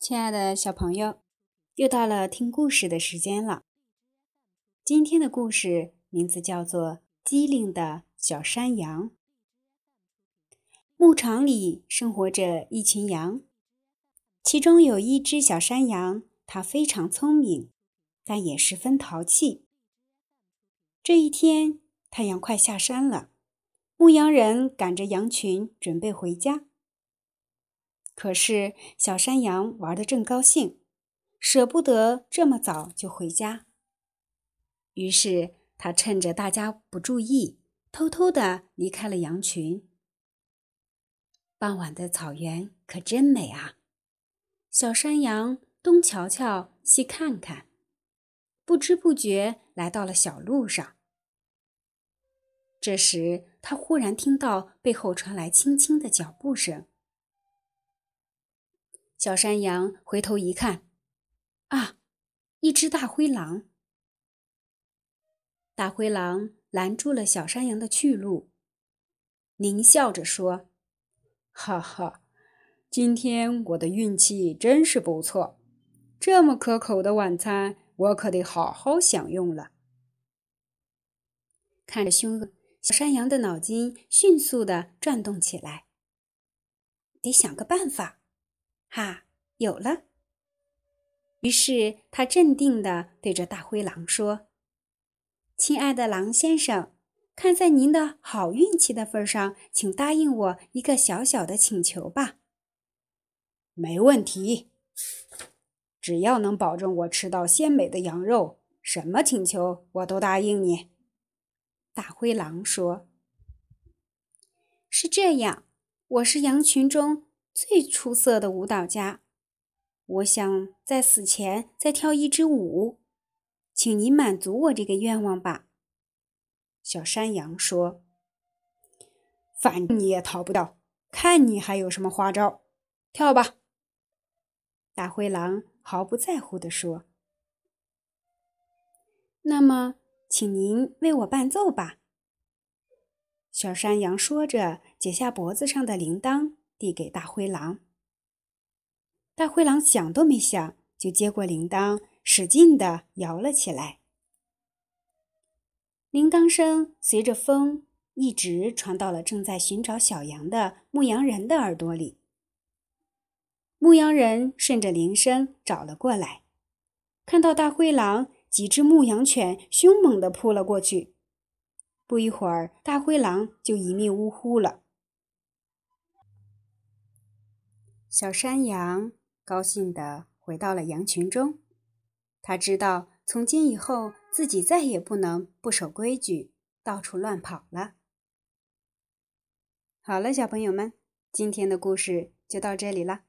亲爱的小朋友，又到了听故事的时间了。今天的故事名字叫做《机灵的小山羊》。牧场里生活着一群羊，其中有一只小山羊，它非常聪明，但也十分淘气。这一天，太阳快下山了，牧羊人赶着羊群准备回家。可是，小山羊玩得正高兴，舍不得这么早就回家。于是，他趁着大家不注意，偷偷地离开了羊群。傍晚的草原可真美啊！小山羊东瞧瞧，西看看，不知不觉来到了小路上。这时，他忽然听到背后传来轻轻的脚步声。小山羊回头一看，啊，一只大灰狼！大灰狼拦住了小山羊的去路，狞笑着说：“哈哈，今天我的运气真是不错，这么可口的晚餐，我可得好好享用了。”看着凶恶，小山羊的脑筋迅速的转动起来，得想个办法。哈，有了！于是他镇定地对着大灰狼说：“亲爱的狼先生，看在您的好运气的份上，请答应我一个小小的请求吧。”“没问题，只要能保证我吃到鲜美的羊肉，什么请求我都答应你。”大灰狼说。“是这样，我是羊群中……”最出色的舞蹈家，我想在死前再跳一支舞，请您满足我这个愿望吧。”小山羊说，“反正你也逃不掉，看你还有什么花招，跳吧。”大灰狼毫不在乎地说，“那么，请您为我伴奏吧。”小山羊说着，解下脖子上的铃铛。递给大灰狼，大灰狼想都没想就接过铃铛，使劲地摇了起来。铃铛声随着风一直传到了正在寻找小羊的牧羊人的耳朵里。牧羊人顺着铃声找了过来，看到大灰狼几只牧羊犬凶猛地扑了过去，不一会儿，大灰狼就一命呜呼了。小山羊高兴地回到了羊群中，它知道从今以后自己再也不能不守规矩，到处乱跑了。好了，小朋友们，今天的故事就到这里了。